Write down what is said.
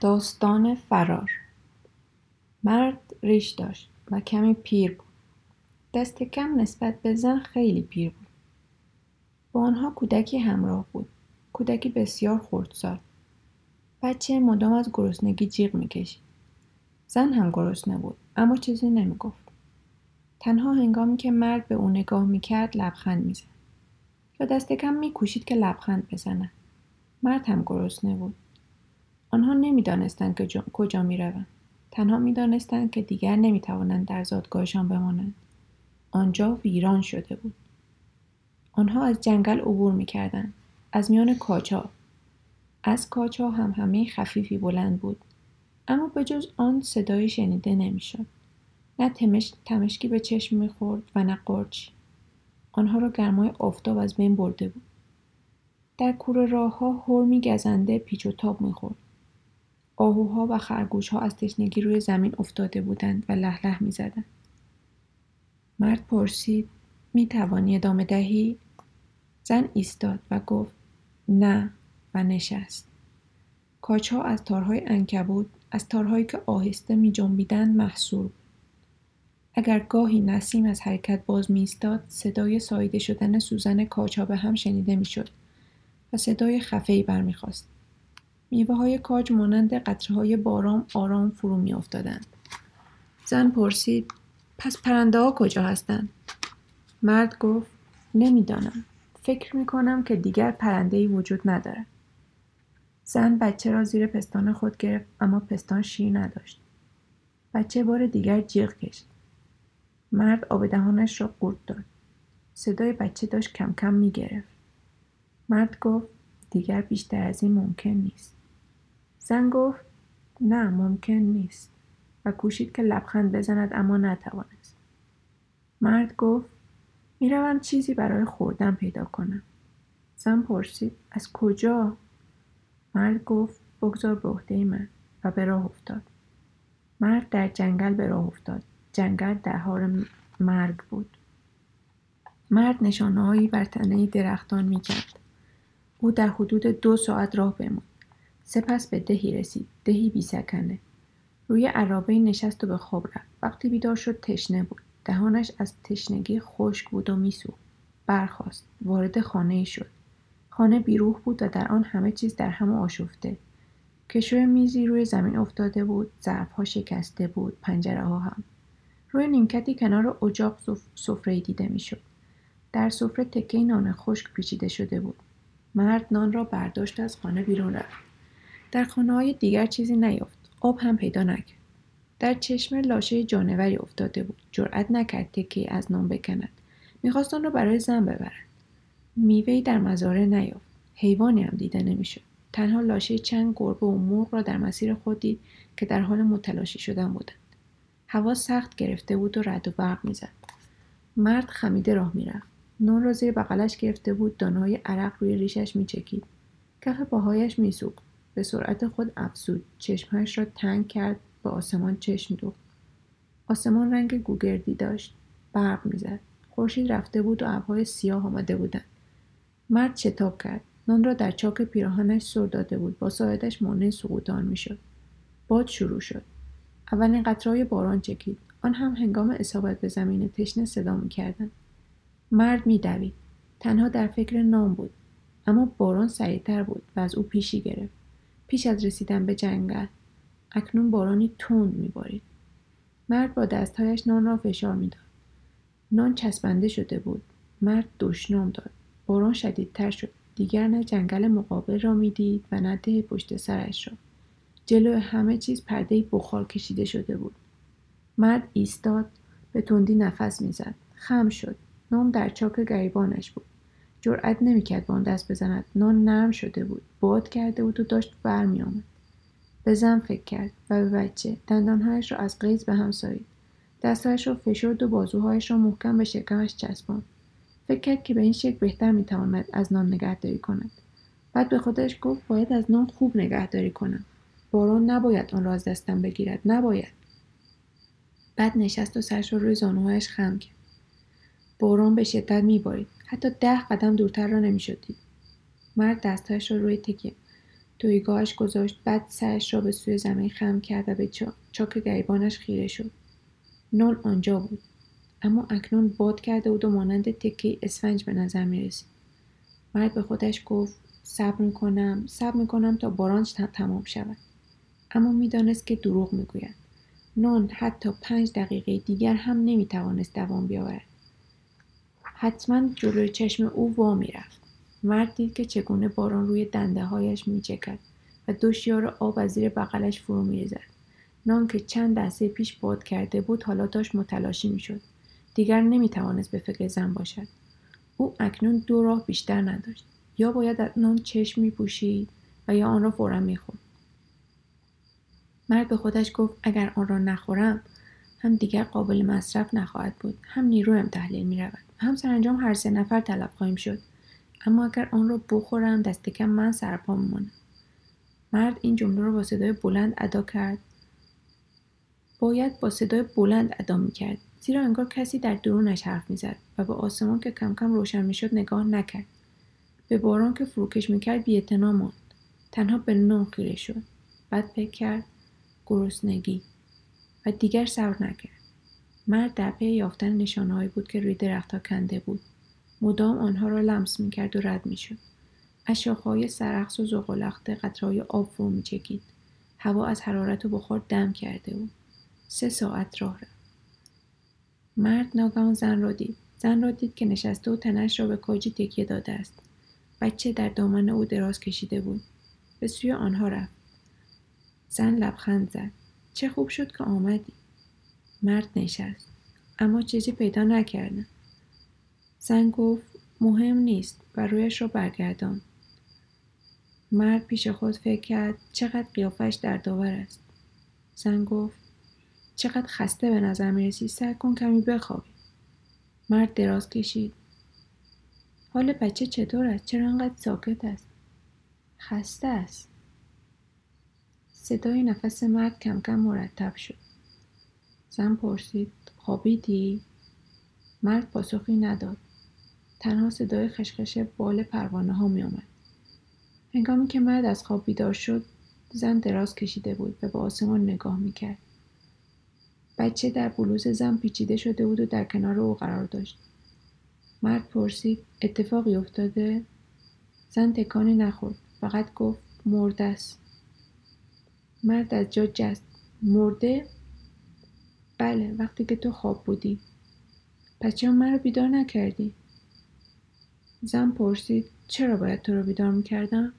داستان فرار. مرد ریش داشت و کمی پیر بود. دست کم نسبت به زن خیلی پیر بود. با آنها کودکی همراه بود. کودکی بسیار خردسال. بچه مدام از گرسنگی جیغ می‌کشید. زن هم گرسنه بود اما چیزی نمی‌گفت. تنها هنگامی که مرد به او نگاه می‌کرد لبخند می‌زد. یا دست کم میکوشید که لبخند بزند. مرد هم گرسنه بود. آنها نمی‌دانستند که کجا می‌روند. تنها می‌دانستند که دیگر نمی‌توانند در زادگاهشان بمانند. آنجا ویران شده بود. آنها از جنگل عبور می‌کردند. از میان کاچا از کاچا هم همه خفیفی بلند بود. اما به جز آن صدایی شنیده نمی‌شد. نه تمش، تمشکی به چشم می‌خورد و نه قرچی آنها را گرمای آفتاب از بین برده بود. در کوره راه ها هرمی گزنده پیچ و تاب می‌خورد. آهوها و خرگوشها از تشنگی روی زمین افتاده بودند و لح لح می‌زدند مرد پرسید می توانی ادامه دهی؟ زن ایستاد و گفت نه و نشست. کاچها از تارهای انکبود از تارهایی که آهسته می جنبیدند محصور بود. اگر گاهی نسیم از حرکت باز میستاد صدای ساییده شدن سوزن کاچها به هم شنیده می‌شد و صدای خفهای برمیخواست میوه های کاج مانند قطره های باران آرام فرو می افتادند. زن پرسید پس پرنده ها کجا هستند؟ مرد گفت نمی‌دانم. فکر می کنم که دیگر پرنده ای وجود ندارد. زن بچه را زیر پستان خود گرفت اما پستان شیر نداشت. بچه بار دیگر جیغ کشید. مرد آب دهانش را قورت داد. صدای بچه داشت کم کم می گرفت. مرد گفت دیگر بیشتر از این ممکن نیست. زن گفت نه ممکن نیست و کوشید که لبخند بزند اما نتوانست. مرد گفت می‌روم چیزی برای خوردن پیدا کنم. زن پرسید از کجا؟ مرد گفت بگذار به عهده من و به راه افتاد. مرد در جنگل به راه افتاد. جنگل حال مرگ بود. مرد نشانههایی بر تنه درختان می کرد. او در حدود دو ساعت راه بماند. سپس به دهی رسید. دهی بی سکنه. روی عرابه نشست و به خواب رفت. وقتی بیدار شد تشنه بود. دهانش از تشنگی خشک بود و میسوخت. برخاست. وارد خانه شد. خانه بیروح بود و در آن همه چیز در هم آشفته. کشوی میزی روی زمین افتاده بود. ظرفها شکسته بود. پنجره ها هم. روی نیمکتی کنار اجاق سفره دیده می‌شد. در سفره تکه نان خشک پیچیده شده بود. مرد نان را برداشت از خانه بیرون رفت. در خانه های دیگر چیزی نیافت. آب هم پیدا نکرد. در چشمه لاشه جانوری افتاده بود. جرأت نکرد تکه از نان بکند. می‌خواست آن را برای زن ببرد. میوهای در مزاره نیافت. حیوانی هم دیده نمی‌شد. تنها لاشه چند گربه و مرغ را در مسیر خود دید که در حال متلاشی شدن بودند. هوا سخت گرفته بود و رد و برق می‌زد. مرد خمیده راه می‌رفت. نان را زیر بغلش گرفته بود دانهای عرق روی ریشش میچکید کف پاهایش میسوخت به سرعت خود افزود. چشمهایش را تنگ کرد به آسمان چشم دوخت. آسمان رنگ گوگردی داشت. برق می‌زد. خورشید رفته بود و ابرهای سیاه آمده بودند. مرد شتاب کرد. نان را در چاک پیراهنش سر داده بود. با ساعدش مانع سقوط آن می‌شد. باد شروع شد. اولین قطرهای باران چکید. آن هم هنگام اصابت به زمین تشنه صدا می‌کردند. مرد میدوید. تنها در فکر نام بود. اما باران سریعتر بود و از او پیشی گرفت. پیش از رسیدن به جنگل. اکنون بارانی تند میبارید. مرد با دستهایش نان را فشار می‌داد. نان چسبنده شده بود. مرد دشنام داد. باران شدیدتر شد. دیگر نه جنگل مقابل را می‌دید و نه ده پشت سرش را. جلو همه چیز پرده بخار کشیده شده بود. مرد ایستاد به تندی نفس می‌زد. خم شد. نام در چاک گریبانش بود. جرأت نمی‌کرد به آن دست بزند. نان نرم شده بود. باد کرده بود و داشت برمیآمد. به زن فکر کرد و به بچه. دندانهایش را از قیز به هم سایید. دستهایش را فشرد و بازوهایش را محکم به شکمش چسباند. فکر کرد که به این شکل بهتر می‌تواند از نان نگهداری کند. بعد به خودش گفت باید از نان خوب نگهداری کنم. باران نباید آن را از دستم بگیرد. نباید. بعد نشست و سرش را روی زانوهایش خم کرد. باران به شدت میبارید. حتی ده قدم دورتر را نمی‌شد دید مرد دستهایش را روی تکیه تویگاهش گذاشت بعد سرش را به سوی زمین خم کرد و به چاک گریبانش خیره شد. نان آنجا بود. اما اکنون باد کرده بود و مانند تکه اسفنج به نظر می رسید. مرد به خودش گفت صبر می کنم صبر می کنم تا باران تمام شود. اما می‌دانست که دروغ می‌گوید. نان حتی پنج دقیقه دیگر هم نمی توانست دوام بیاورد. حتما جلوی چشم او وا می‌رفت مرد دید که چگونه باران روی دنده هایش می چکد و دو شیار آب از زیر بغلش فرو میریزد. نان که چند دسته پیش باد کرده بود حالا داشت متلاشی می‌شد. دیگر نمی‌توانست به فکر زن باشد. او اکنون دو راه بیشتر نداشت. یا باید از نان چشم میپوشید و یا آن را فورا می‌خورد. مرد به خودش گفت اگر آن را نخورم هم دیگر قابل مصرف نخواهد بود. هم نیرویم تحلیل می رود هم سرانجام هر سه نفر طلب خواهیم شد. اما اگر آن را بخورم دست کم من سرپا میمانم مرد این جمله را با صدای بلند ادا کرد. باید با صدای بلند ادا می‌کرد زیرا انگار کسی در درونش حرف می‌زد و به آسمان که کم کم روشن می‌شد نگاه نکرد. به باران که فروکش می‌کرد بیاعتنا ماند. تنها به نون خیره شد. بعد فکر کرد گرسنگی و دیگر صبر نکرد. مرد در پی یافتن نشانههایی بود که روی درختها کنده بود. مدام آنها را لمس می‌کرد و رد می‌شد. از شاخههای سرخص و زغالخته قطرهای آب فرو میچکید. هوا از حرارت و بخار دم کرده بود. سه ساعت راه رفت. مرد ناگهان زن را دید. زن را دید که نشسته و تنش را به کاجی تکیه داده است. بچه در دامن او دراز کشیده بود. به سوی آنها رفت. زن لبخند زد. چه خوب شد که آمدی. مرد نشست. اما چیزی پیدا نکردم. زن گفت مهم نیست و رویش را برگردان. مرد پیش خود فکر کرد چقدر قیافش در داور است. زن گفت چقدر خسته به نظر می‌رسی سر کن کمی بخوابی. مرد دراز کشید. حال بچه چطور است؟ چرا انقدر ساکت است؟ خسته است. صدای نفس مرد کم کم مرتب شد. زن پرسید خوابیدی مرد پاسخی نداد تنها صدای خشخش بال پروانه ها می آمد. هنگامی که مرد از خواب بیدار شد زن دراز کشیده بود و به آسمان نگاه می کرد. بچه در بلوز زن پیچیده شده بود و در کنار او قرار داشت. مرد پرسید اتفاقی افتاده؟ زن تکانی نخورد. فقط گفت مرده است. مرد از جا جست. مرده؟ بله وقتی که تو خواب بودی. پس چرا مرا بیدار نکردی؟ زن پرسید چرا باید تو رو بیدار می‌کردم؟